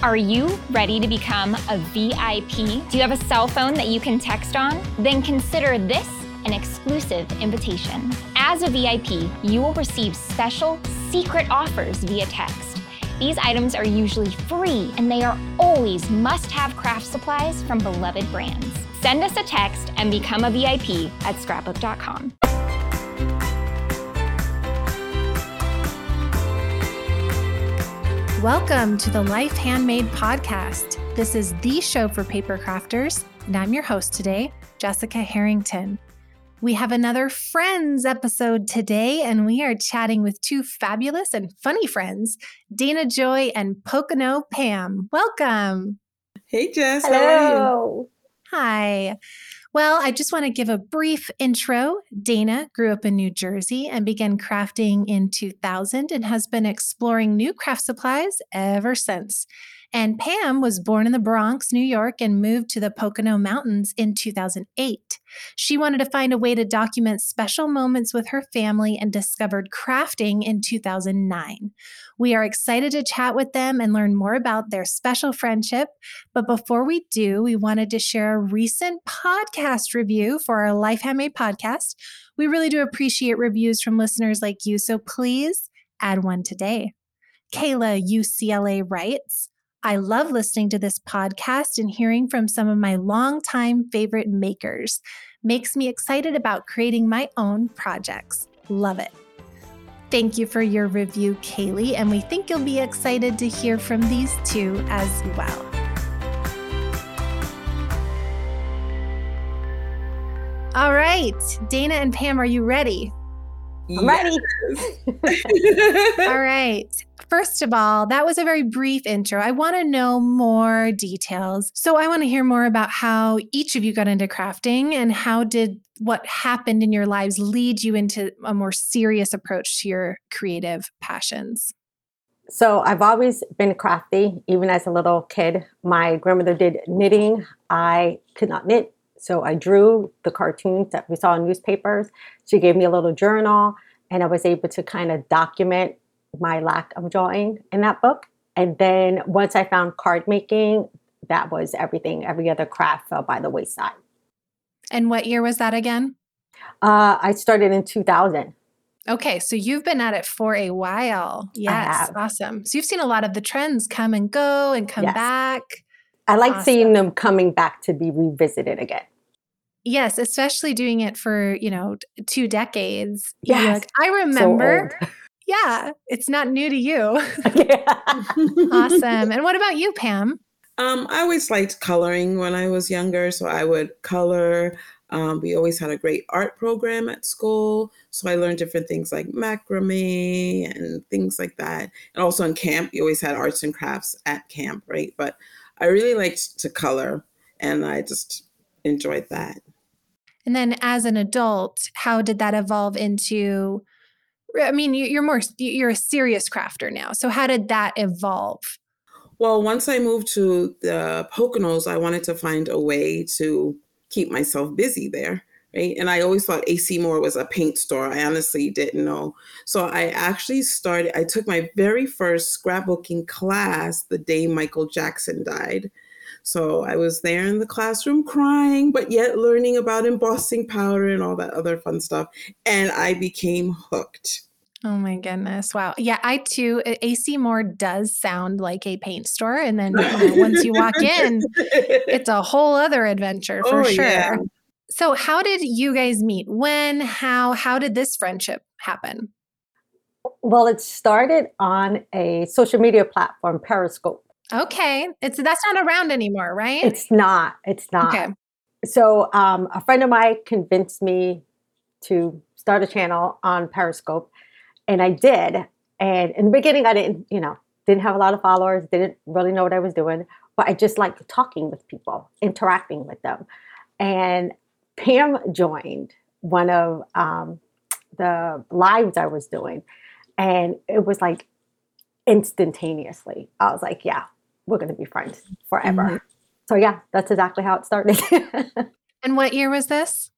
Are you ready to become a VIP? Do you have a cell phone that you can text on? Then consider this an exclusive invitation. As a VIP, you will receive special secret offers via text. These items are usually free and they are always must have craft supplies from beloved brands. Send us a text and become a VIP at scrapbook.com. Welcome to the Life Handmade podcast. This is the show for paper crafters, and I'm your host today, Jessica Harrington. We have another Friends episode today, and we are chatting with two fabulous and funny friends, Dana Joy and Pocono Pam. Welcome. Hey, Jess. Hello. How are you? Hi. Well, I just want to give a brief intro. Dana grew up in New Jersey and began crafting in 2000 and has been exploring new craft supplies ever since. And Pam was born in the Bronx, New York, and moved to the Pocono Mountains in 2008. She wanted to find a way to document special moments with her family and discovered crafting in 2009. We are excited to chat with them and learn more about their special friendship. But before we do, we wanted to share a recent podcast review for our Life Handmade podcast. We really do appreciate reviews from listeners like you, so please add one today. Kayla UCLA writes, I love listening to this podcast and hearing from some of my longtime favorite makers. Makes me excited about creating my own projects. Love it. Thank you for your review, Kaylee, and we think you'll be excited to hear from these two as well. All right, Dana and Pam, are you ready? I'm ready. All right. First of all, that was a very brief intro. I want to know more details. So I want to hear more about how each of you got into crafting and how did what happened in your lives lead you into a more serious approach to your creative passions. So I've always been crafty, even as a little kid. My grandmother did knitting. I could not knit, so I drew the cartoons that we saw in newspapers. She gave me a little journal, and I was able to kind of document my lack of drawing in that book. And then once I found card making, that was everything. Every other craft fell by the wayside. And what year was that again? Uh, I started in 2000. Okay, so you've been at it for a while. Yes, awesome. So you've seen a lot of the trends come and go and come Yes. back. I like Awesome. seeing them coming back to be revisited again. Yes, especially doing it for, you know, two decades. You're Yes. like, I remember. old. yeah, it's not new to you. Yeah. awesome. And what about you, Pam? um, I always liked coloring when I was younger, so I would color. Um, we always had a great art program at school, so I learned different things like macrame and things like that. And also in camp, you always had arts and crafts at camp, right? But I really liked to color, and I just enjoyed that. And then as an adult, how did that evolve into? I mean, you- you're more, you're a serious crafter now. So how did that evolve? Well, once I moved to the Poconos, I wanted to find a way to keep myself busy there, right? And I always thought AC Moore was a paint store. I honestly didn't know. So I actually started, I took my very first scrapbooking class the day Michael Jackson died. So I was there in the classroom crying, but yet learning about embossing powder and all that other fun stuff. And I became hooked. Oh my goodness. Wow. Yeah, I too, AC Moore does sound like a paint store. And then you know, once you walk in, it's a whole other adventure for Oh, sure. yeah. So, how did you guys meet? When, how, how did this friendship happen? Well, it started on a social media platform, Periscope. Okay. It's that's not around anymore, right? It's not. It's not. okay. So, um, a friend of mine convinced me to start a channel on Periscope, and I did. And in the beginning, I didn't, you know, didn't have a lot of followers, didn't really know what I was doing, but I just liked talking with people, interacting with them. And Pam joined one of um, the lives I was doing, and it was like instantaneously. I was like, yeah, we're going to be friends forever. Mhm. So, yeah, that's exactly how it started. And what year was this?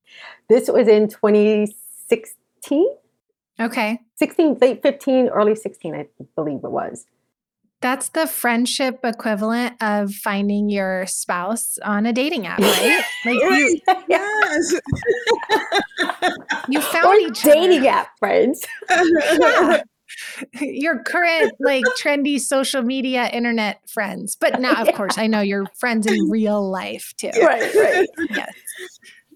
this was in 2016, Okay. 16, late 15, early 16, I believe it was. That's the friendship equivalent of finding your spouse on a dating app, right? Like you, yes. you found or each dating other. app friends. Yeah. Your current like trendy social media internet friends. But now of course I know you're friends in real life too. right, right. Yes.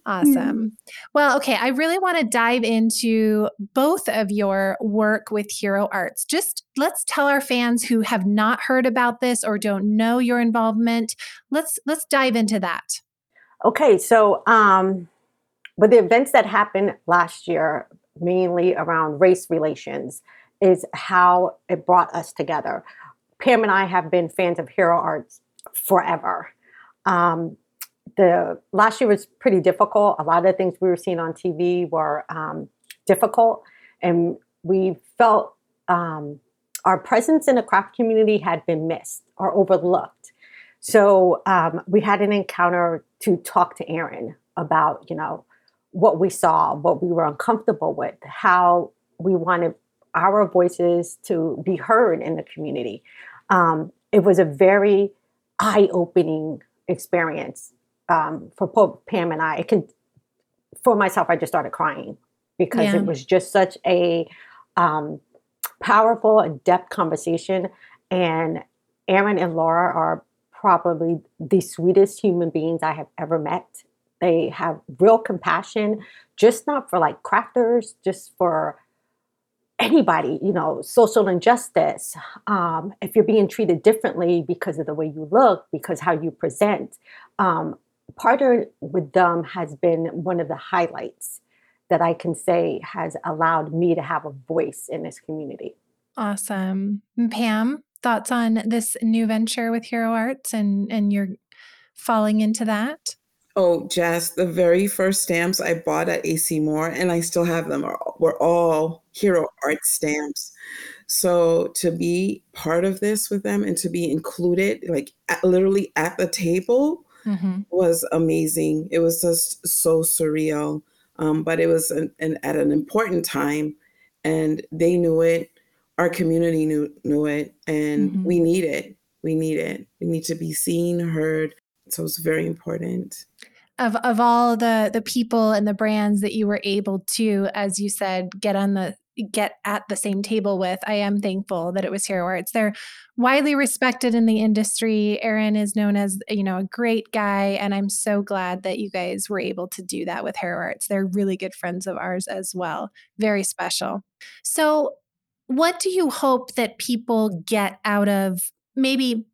Awesome. Well, okay. I really want to dive into both of your work with Hero Arts. Just let's tell our fans who have not heard about this or don't know your involvement. Let's let's dive into that. Okay, so um, with the events that happened last year, mainly around race relations, is how it brought us together. Pam and I have been fans of Hero Arts forever. Um, the last year was pretty difficult. A lot of things we were seeing on TV were um, difficult, and we felt um, our presence in the craft community had been missed or overlooked. So um, we had an encounter to talk to Aaron about, you know, what we saw, what we were uncomfortable with, how we wanted our voices to be heard in the community. Um, it was a very eye-opening experience um, for both Pam and I. It can, for myself, I just started crying because Yeah. it was just such a um, powerful and depth conversation. And Aaron and Laura are probably the sweetest human beings I have ever met. They have real compassion, just not for like crafters, just for anybody, you know, social injustice. Um, if you're being treated differently because of the way you look, because how you present, um, partner with them has been one of the highlights that I can say has allowed me to have a voice in this community. Awesome. Pam, thoughts on this new venture with Hero Arts and and you're falling into that? Oh, Jess, the very first stamps I bought at AC Moore, and I still have them, are, were all Hero Art stamps. So to be part of this with them and to be included, like at, literally at the table, Mm-hmm. was amazing. It was just so surreal, um, but it was an, an, at an important time, and they knew it. Our community knew knew it, and Mhm. we need it. We need it. We need to be seen, heard. So it's very important. Of of all the the people and the brands that you were able to, as you said, get on the get at the same table with, I am thankful that it was Hero Arts. They're widely respected in the industry. Aaron is known as, you know, a great guy. And I'm so glad that you guys were able to do that with Hero Arts. They're really good friends of ours as well. Very special. So what do you hope that people get out of maybe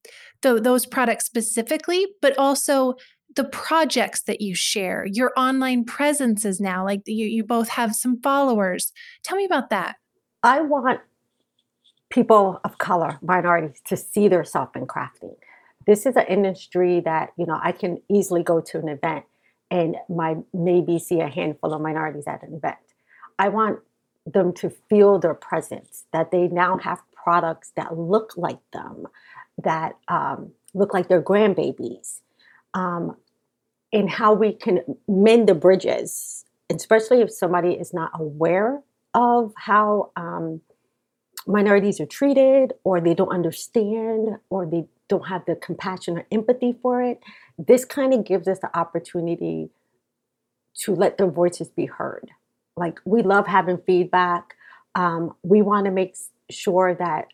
th- those products specifically, but also the projects that you share, your online presences now, like you, you both have some followers. Tell me about that. I want people of color, minorities, to see themselves in crafting. This is an industry that, you know, I can easily go to an event and my maybe see a handful of minorities at an event. I want them to feel their presence, that they now have products that look like them, that um, look like their grandbabies, um, and how we can mend the bridges, especially if somebody is not aware of how um, minorities are treated, or they don't understand, or they don't have the compassion or empathy for it. This kind of gives us the opportunity to let their voices be heard. Like we love having feedback. Um, we want to make sure that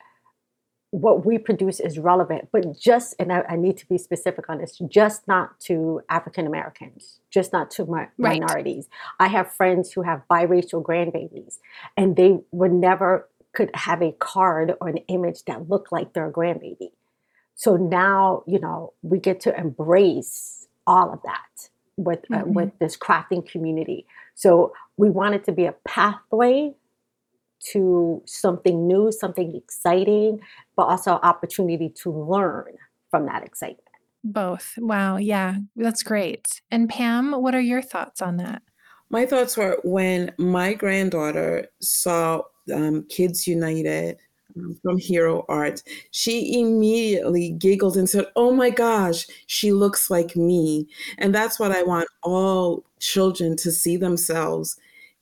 what we produce is relevant, but just, and I, I need to be specific on this, just not to African Americans, just not to mi- Right. minorities. I have friends who have biracial grandbabies, and they would never could have a card or an image that looked like their grandbaby. So now, you know, we get to embrace all of that with uh, Mhm. with this crafting community. So we want it to be a pathway to something new, something exciting, but also opportunity to learn from that excitement. Both. Wow. Yeah, that's great. And Pam, what are your thoughts on that? My thoughts were when my granddaughter saw um, Kids United um, from Hero Art, she immediately giggled and said, Oh my gosh, she looks like me. And that's what I want all children to see themselves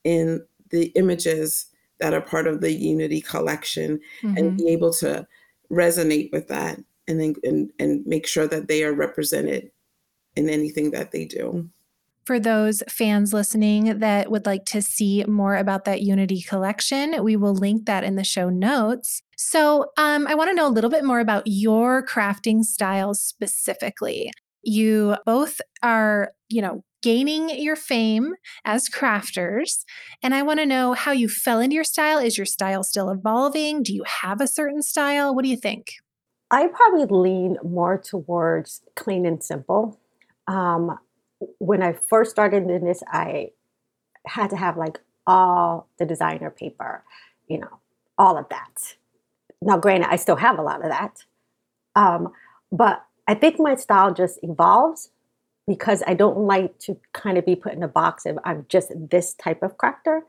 in the images that are part of the Unity collection and Mhm. be able to resonate with that and then and, and make sure that they are represented in anything that they do for those fans listening that would like to see more about that Unity collection, we will link that in the show notes. So, um, I want to know a little bit more about your crafting styles specifically. You both are, you know, gaining your fame as crafters. And I want to know how you fell into your style. Is your style still evolving? Do you have a certain style? What do you think? I probably lean more towards clean and simple. Um, when I first started in this, I had to have like all the designer paper, you know, all of that. Now, granted, I still have a lot of that. Um, but I think my style just evolves because I don't like to kind of be put in a box of I'm just this type of crafter.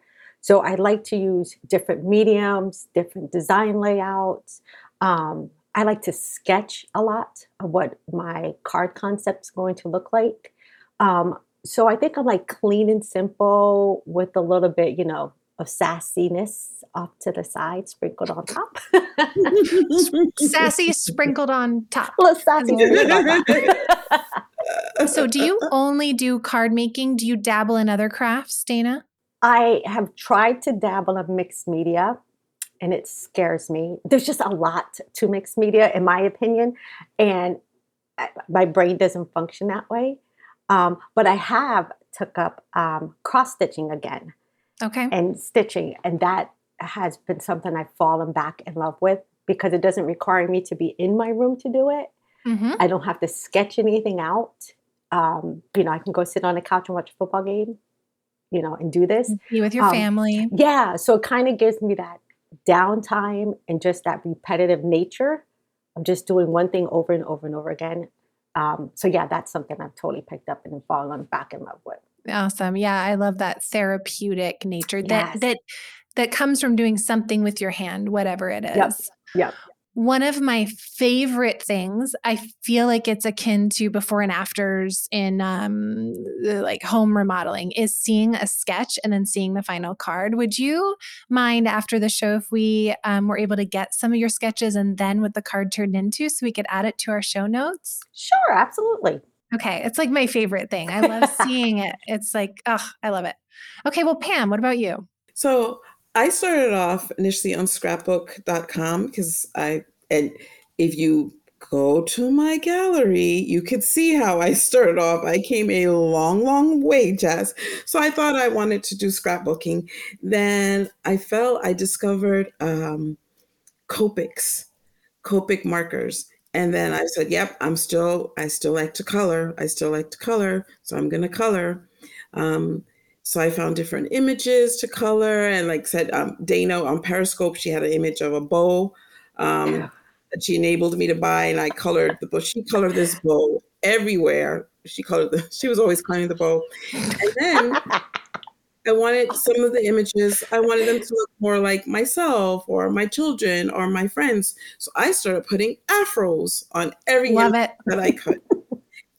So I like to use different mediums, different design layouts. Um, I like to sketch a lot of what my card concept is going to look like. Um, so I think I'm like clean and simple with a little bit, you know, of sassiness off to the side, sprinkled on top. Sassy sprinkled on top. little sassy. so, do you only do card making? Do you dabble in other crafts, Dana? I have tried to dabble in mixed media and it scares me. There's just a lot to mixed media, in my opinion, and my brain doesn't function that way. Um, but I have took up um, cross stitching again. Okay. And stitching, and that has been something I've fallen back in love with because it doesn't require me to be in my room to do it. Mm-hmm. I don't have to sketch anything out. Um, you know, I can go sit on a couch and watch a football game, you know, and do this. Be with your um, family. Yeah. So it kind of gives me that downtime and just that repetitive nature of just doing one thing over and over and over again. Um, so yeah, that's something I've totally picked up and fallen back in love with. Awesome. Yeah, I love that therapeutic nature that yes. that that comes from doing something with your hand, whatever it is. Yep. yep. One of my favorite things, I feel like it's akin to before and afters in um, like home remodeling, is seeing a sketch and then seeing the final card. Would you mind after the show if we um, were able to get some of your sketches and then what the card turned into so we could add it to our show notes? Sure, absolutely. Okay. It's like my favorite thing. I love seeing it. It's like, oh, I love it. Okay. Well, Pam, what about you? So I started off initially on scrapbook.com because I, and if you go to my gallery, you could see how I started off. I came a long, long way, Jess. So I thought I wanted to do scrapbooking. Then I felt I discovered um, Copics, Copic markers. And then I said, yep, I'm still, I still like to color. I still like to color. So I'm going to color. Um, so I found different images to color, and like said, um, Dana on Periscope, she had an image of a bow um, yeah. that she enabled me to buy, and I colored the bow. She colored this bow everywhere. She colored the. She was always coloring the bow, and then I wanted some of the images. I wanted them to look more like myself or my children or my friends. So I started putting afros on every Love image it. that I could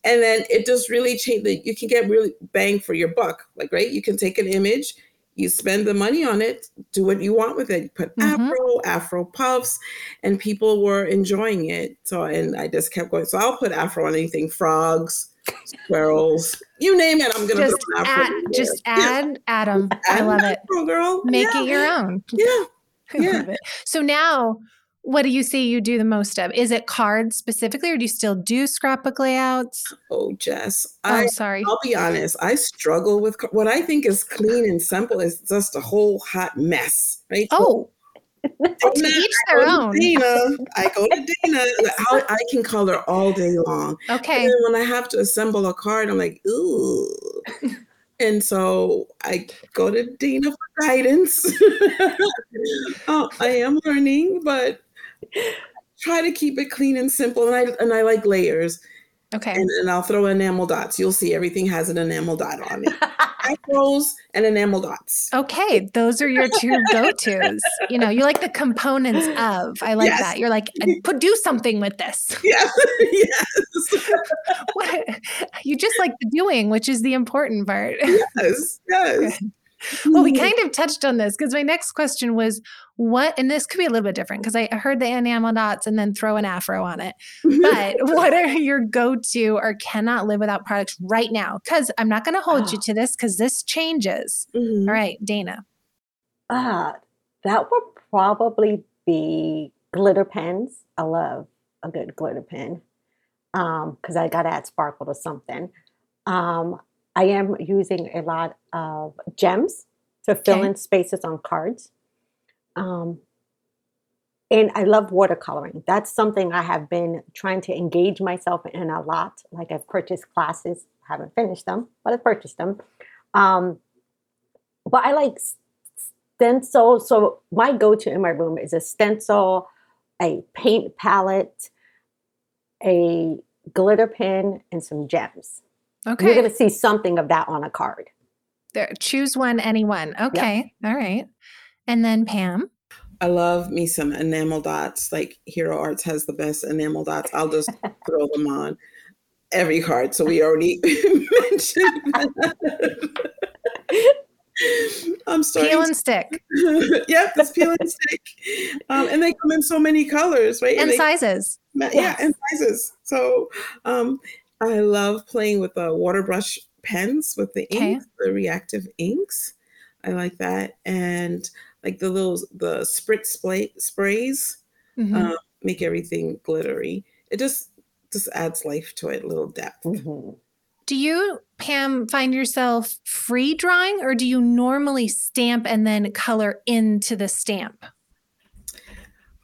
and then it just really changed you can get really bang for your buck. Like right? You can take an image you spend the money on it do what you want with it. You put mm-hmm. afro afro puffs and people were enjoying it. So and i just kept going. So i'll put afro on anything frogs squirrels you name it i'm gonna just put afro add, just add yeah. adam. I love afro, it. girl. Make yeah. it your own. Yeah. Yeah. So now what do you say you do the most of? Is it cards specifically, or do you still do scrapbook layouts? Oh, Jess. Oh, I, sorry. I'll be honest. I struggle with what I think is clean and simple is just a whole hot mess, right? Oh, to each their own. Dana, I go to Dana. I, I, can color all day long. Okay. And when I have to assemble a card, I'm like, ooh. And so I go to Dana for guidance. oh, I am learning, but try to keep it clean and simple. And I and I like layers. Okay. And, and I'll throw enamel dots. You'll see everything has an enamel dot on it. Afros and enamel dots. Okay, those are your two go-tos. you know, you like the components of. I like yes. that. You're like, put do something with this. Yes. yes. what, you just like the doing, which is the important part. Yes. Yes. Well, we kind of touched on this because my next question was what and this could be a little bit different because I heard the enamel dots and then throw an afro on it. But what are your go-to or cannot live without products right now? Because I'm not going to hold you Ah. to this because this changes. Mhm. All right, Dana. Ah, that would probably be glitter pens. I love a good glitter pen because I got to add sparkle to something. Um, I am using a lot of gems to fill Okay. in spaces on cards. Um, and I love watercoloring. That's something I have been trying to engage myself in a lot. Like I've purchased classes, haven't finished them, but I've purchased them. Um, but I like stencil. So my go-to in my room is a stencil, a paint palette, a glitter pen, and some gems. Okay. You're going to see something of that on a card. there, choose one, any one. Okay. All right. And then Pam. I love me some enamel dots. Like Hero Arts has the best enamel dots. I'll just throw them on every card. So we already mentioned that. I'm starting. Peel and stick. yep, this peel and stick. Um, and they come in so many colors, right? And they, sizes. Ma- Yes. Yeah, and sizes. So um, I love playing with the water brush pens with the Okay. inks, the reactive inks. I like that, and like the little the spritz spray, sprays Mhm. um, make everything glittery. It just just adds life to it, a little depth. Mhm. Do you, Pam, find yourself free drawing or do you normally stamp and then color into the stamp?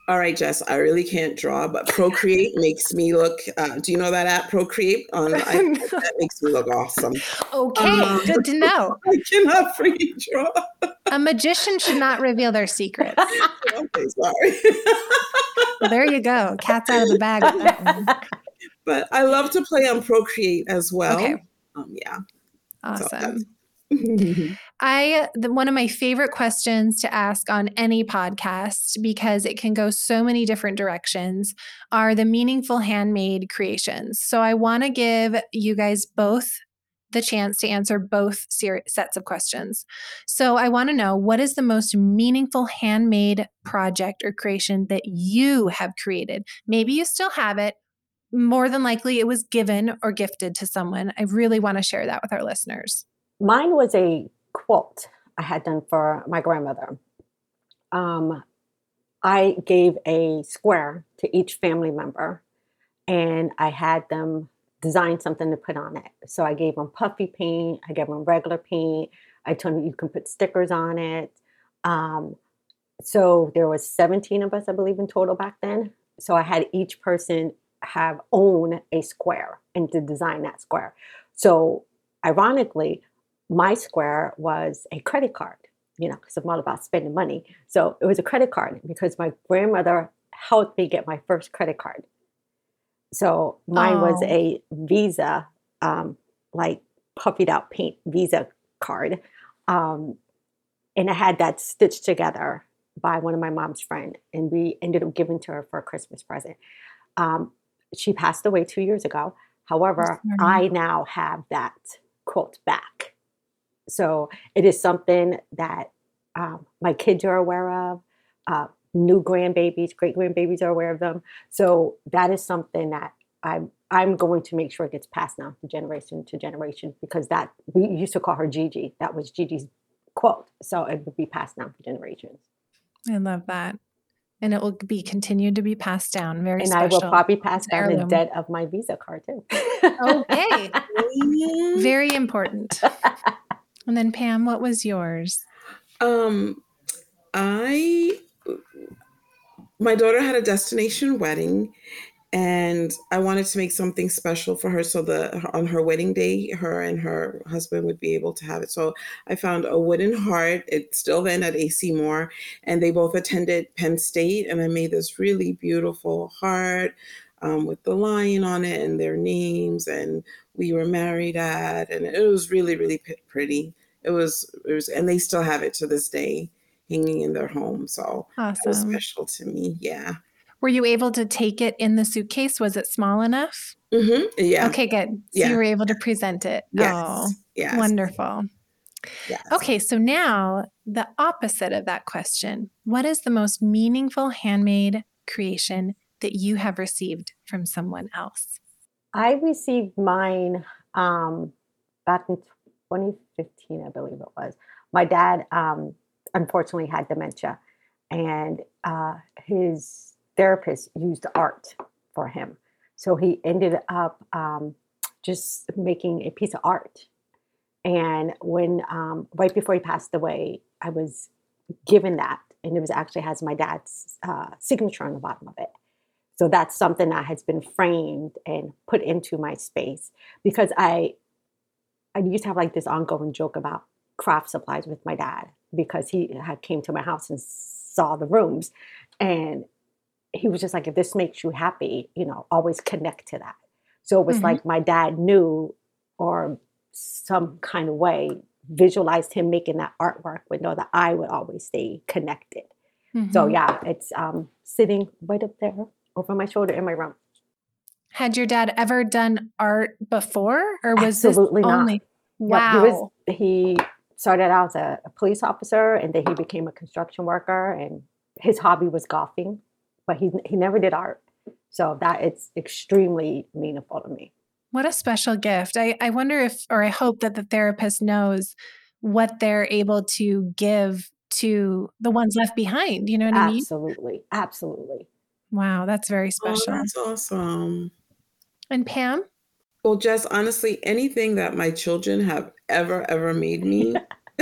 All right, Jess, I really can't draw, but Procreate makes me look. Uh, do you know that app, Procreate? On I, that makes me look awesome. Okay, Um, good to know. I cannot free draw. A magician should not reveal their secrets. okay, sorry. Well, there you go. Cat's out of the bag. with that one. but I love to play on Procreate as well. Okay. Um, yeah. Awesome. I the, one of my favorite questions to ask on any podcast because it can go so many different directions are the meaningful handmade creations. So I want to give you guys both the chance to answer both ser- sets of questions. So I want to know what is the most meaningful handmade project or creation that you have created? Maybe you still have it. More than likely it was given or gifted to someone. I really want to share that with our listeners. Mine was a quilt I had done for my grandmother. Um, I gave a square to each family member and I had them design something to put on it. So I gave them puffy paint, I gave them regular paint. I told them you can put stickers on it. Um, so there was 17 of us, I believe, in total back then. So I had each person have own a square and to design that square. So ironically, my square was a credit card, you know, because I'm all about spending money. So it was a credit card because my grandmother helped me get my first credit card. So mine was Oh. a Visa, um, like puffied out paint Visa card. Um, and I had that stitched together by one of my mom's friend, and we ended up giving to her for a Christmas present. Um, she passed away two years ago. However. I now have that quilt back. So it is something that um, my kids are aware of. Uh, new grandbabies, great grandbabies are aware of them. So that is something that I'm I'm going to make sure it gets passed down to generation to generation because that we used to call her Gigi. That was Gigi's quote. So it would be passed down for generations. I love that. And it will be continued to be passed down. Very and special. I will probably pass down the debt of my Visa card too. Okay. Very important. And then Pam, what was yours? Um, I my daughter had a destination wedding, and I wanted to make something special for her so the on her wedding day, her and her husband would be able to have it. So I found a wooden heart. It's still then at AC Moore, and they both attended Penn State, and I made this really beautiful heart. Um, with the lion on it and their names and we were married at and it was really really pretty it was it was and they still have it to this day hanging in their home so it was Awesome. special to me yeah Were you able to take it in the suitcase? Was it small enough? Mm-hmm. yeah Okay, good. So Yeah. you were able to present it. yes Oh, yes wonderful. Yes. Okay, so now the opposite of that question. What is the most meaningful handmade creation that you have received from someone else? I received mine um, back in 2015, I believe it was. My dad, um, unfortunately, had dementia, and uh, his therapist used art for him. So he ended up um, just making a piece of art. And when, um, right before he passed away, I was given that, and it was actually has my dad's uh, signature on the bottom of it. So that's something that has been framed and put into my space because I I used to have like this ongoing joke about craft supplies with my dad because he had came to my house and saw the rooms and he was just like if this makes you happy, you know, always connect to that. So it was Mhm. like my dad knew or some kind of way visualized him making that artwork would know that I would always stay connected. So Mhm. yeah, it's um sitting right up there over my shoulder in my room. Had your dad ever done art before, or was Absolutely this not. only? Yep, Wow. he was he started out as a, a police officer and then he became a construction worker and his hobby was golfing, but he he never did art. So that it's extremely meaningful to me. What a special gift. I, I wonder if, or I hope that the therapist knows what they're able to give to the ones left behind. You know what I mean? Absolutely. Absolutely. Wow, that's very Oh, special. that's awesome. and Pam? Well, Jess, honestly, anything that my children have ever, ever made me,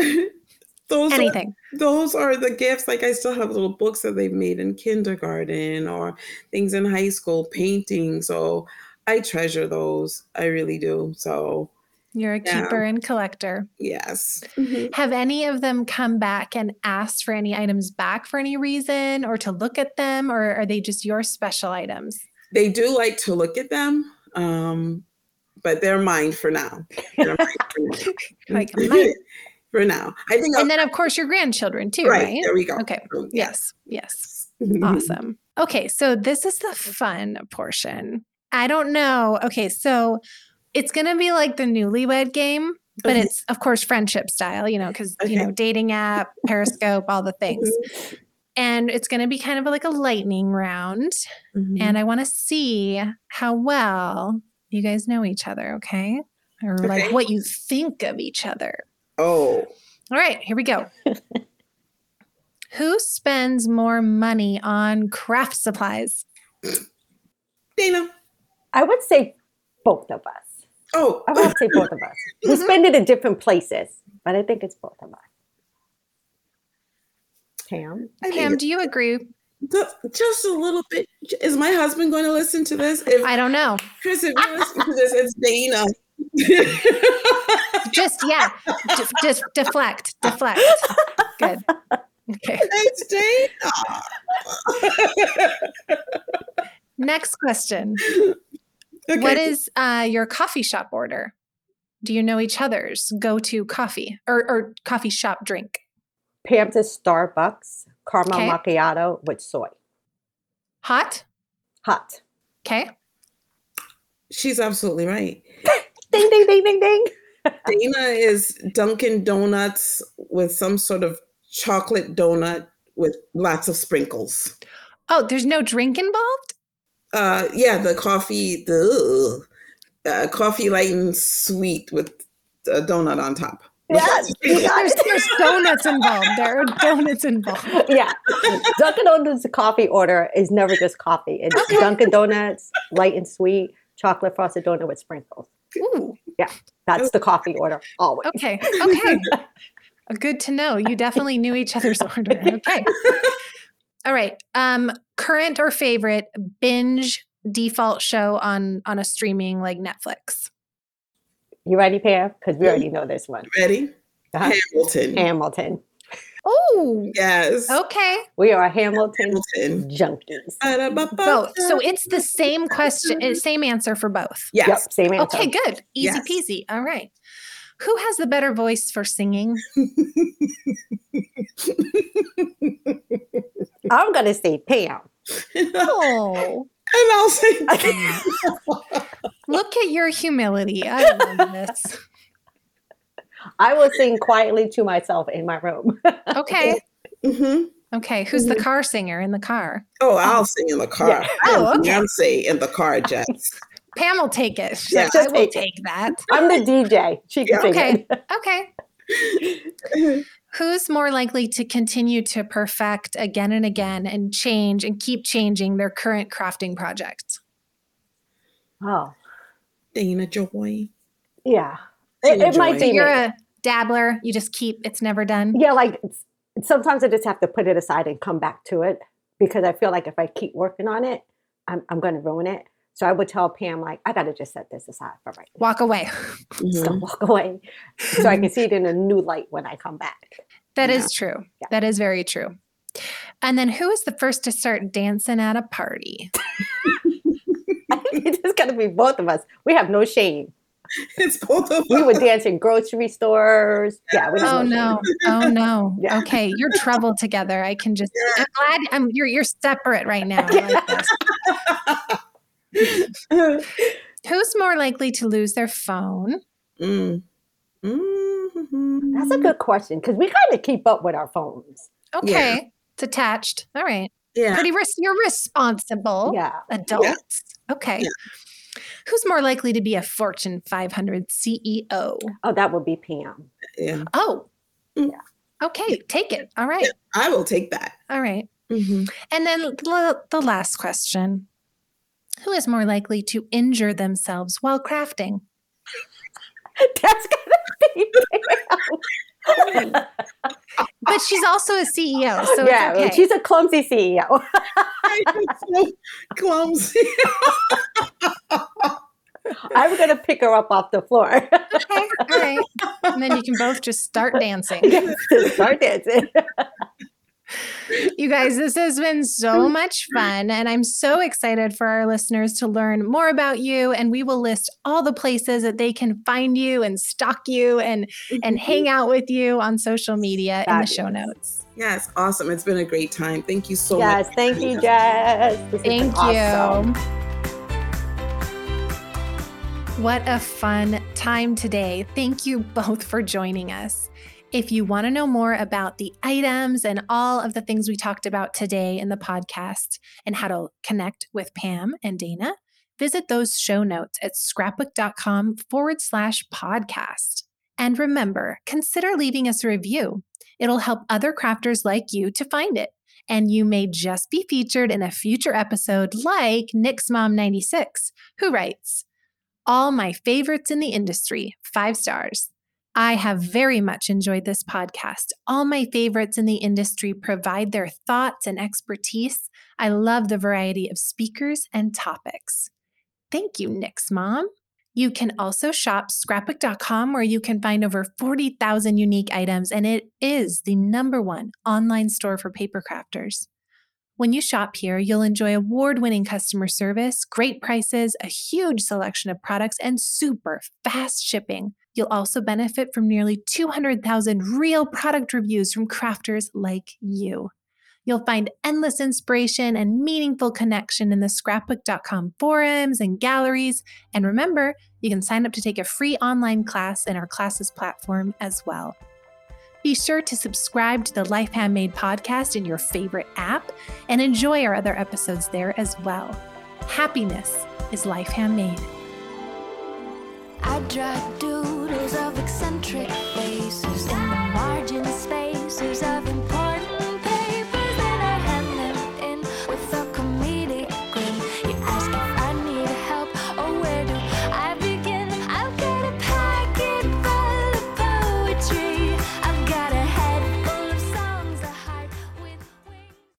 those are, Anything. those are the gifts. Like I still have little books that they've made in kindergarten or things in high school, paintings. So I treasure those. I really do. So You're a Yeah. keeper and collector. yes. Mm-hmm. Have any of them come back and asked for any items back for any reason or to look at them, or are they just your special items? They do like to look at them, um, but they're mine for now. They're mine for now. Like mm-hmm. mine. for now. I think I'll- And then, of course, your grandchildren too, right, right? there we go. Okay. Oh, so, Yes. Yes. yes. Awesome. Okay, so this is the fun portion. I don't know. Okay, so it's going to be like the newlywed game, but Okay. it's of course friendship style, you know, because you know, dating app, Periscope, all the things. And it's going to be kind of like a lightning round, Mhm. and I want to see how well you guys know each other, okay? Or like what you think of each other. oh, All right, here we go. Who spends more money on craft supplies? Dana. I would say both of us. Oh, I would say both of us. We mm-hmm. spend it in different places, but I think it's both of us. Pam? I Pam, do you agree? Ju- just a little bit. Is my husband going to listen to this? If I don't know. Chris, if you listen to this, it's Dana. Just yeah, just, just deflect, deflect. Good. Okay. it's Dana. Next question. Okay. What is uh, your coffee shop order? Do you know each other's go-to coffee or, or coffee shop drink? Pam's is Starbucks caramel Okay. macchiato with soy. Hot. Hot. Okay. She's absolutely right. Ding, ding, ding, ding, ding. Dana is Dunkin' Donuts with some sort of chocolate donut with lots of sprinkles. Oh, there's no drink involved. Uh, yeah, the coffee, the uh, coffee light and sweet with a donut on top. Yes, you got There's, there's donuts involved. There are donuts involved. yeah. Dunkin' Donuts coffee order is never just coffee. It's Dunkin' Donuts, light and sweet, chocolate frosted donut with sprinkles. Ooh. Yeah, that's the coffee order always. Okay. Okay. Good to know. You definitely knew each other's order. Okay. All right. Um, current or favorite binge default show on on a streaming like Netflix. You ready, Pam? Because we already know this one. Ready? Uh-huh. Hamilton. Hamilton. Oh. yes. Okay. We are Hamilton Hamilton. junkies. Both. So it's the same question, uh, same answer for both. Yes. Yep, same answer. Okay, good. Easy Yes. peasy. All right. Who has the better voice for singing? I'm gonna say Pam. Oh, And I'll say look at your humility. I love this. I will sing quietly to myself in my room. Okay. hmm Okay. Who's the Mhm. car singer in the car? Oh, I'll sing in the car. Yeah. I am Oh, okay. Beyonce in the car, Jess. Pam will take it. She's Yeah. like, I Just will take take that. I'm the DJ. She can Yeah. sing Okay. it. Okay. Who's more likely to continue to perfect again and again and change and keep changing their current crafting project? Oh, Dana Joy. yeah. Tina It, it might be you're me. a dabbler. You just keep, it's never done. Yeah, like it's- sometimes I just have to put it aside and come back to it because I feel like if I keep working on it, I'm, I'm going to ruin it. So I would tell Pam, like, I got to just set this aside for right now. Walk away. Just Mhm. don't walk away so I can see it in a new light when I come back. That is Yeah. is true. Yeah. That is very true. And then who is the first to start dancing at a party? I think it's just got to be both of us. We have no shame. It's both of us. We us. would dance in grocery stores. Yeah. We have Oh shame. no. Oh no. Yeah. Okay. You're trouble together. I can just I'm glad I'm you're you're separate right now. I like this. Who's more likely to lose their phone? Mm. Mhm. That's a good question because we kind of keep up with our phones. Okay. It's attached. All right. Yeah. Pretty res- you're responsible Yeah. adults. Okay. Who's more likely to be a Fortune 500 CEO? Oh, that would be Pam. Yeah. Oh. Mm. Okay, take it. All right. I will take that. All right. Mhm. And then the, the last question Who is more likely to injure themselves while crafting? That's gonna be Pam. But she's also a CEO, so yeah, it's okay. she's a clumsy CEO. I'm so clumsy. I'm gonna pick her up off the floor. okay, all right. And then you can both just start dancing. Start dancing. You guys, this has been so much fun, and I'm so excited for our listeners to learn more about you. And we will list all the places that they can find you and stalk you and and mm-hmm. hang out with you on social media in the show Fabulous. notes. Yes, awesome. It's been a great time. Thank you so much. yes, thank you, Jess. This has been Thank awesome. you. What a fun time today. Thank you both for joining us. If you want to know more about the items and all of the things we talked about today in the podcast and how to connect with Pam and Dana, visit those show notes at scrapbook.com forward slash podcast. And remember, consider leaving us a review. It'll help other crafters like you to find it and you may just be featured in a future episode like Nick's Mom 96, who writes, All my favorites in the industry, five stars. I have very much enjoyed this podcast. All my favorites in the industry provide their thoughts and expertise. I love the variety of speakers and topics. Thank you, Nick's Mom. You can also shop scrapbook.com where you can find over 40,000 unique items, and it is the number one online store for paper crafters. When you shop here, you'll enjoy award winning customer service, great prices, a huge selection of products, and super fast shipping. You'll also benefit from nearly 200,000 real product reviews from crafters like you. You'll find endless inspiration and meaningful connection in the scrapbook.com forums and galleries. And remember, you can sign up to take a free online class in our classes platform as well. Be sure to subscribe to the Life Handmade podcast in your favorite app and enjoy our other episodes there as well. Happiness is Life Handmade. I doodles of eccentric faces in the margin spaces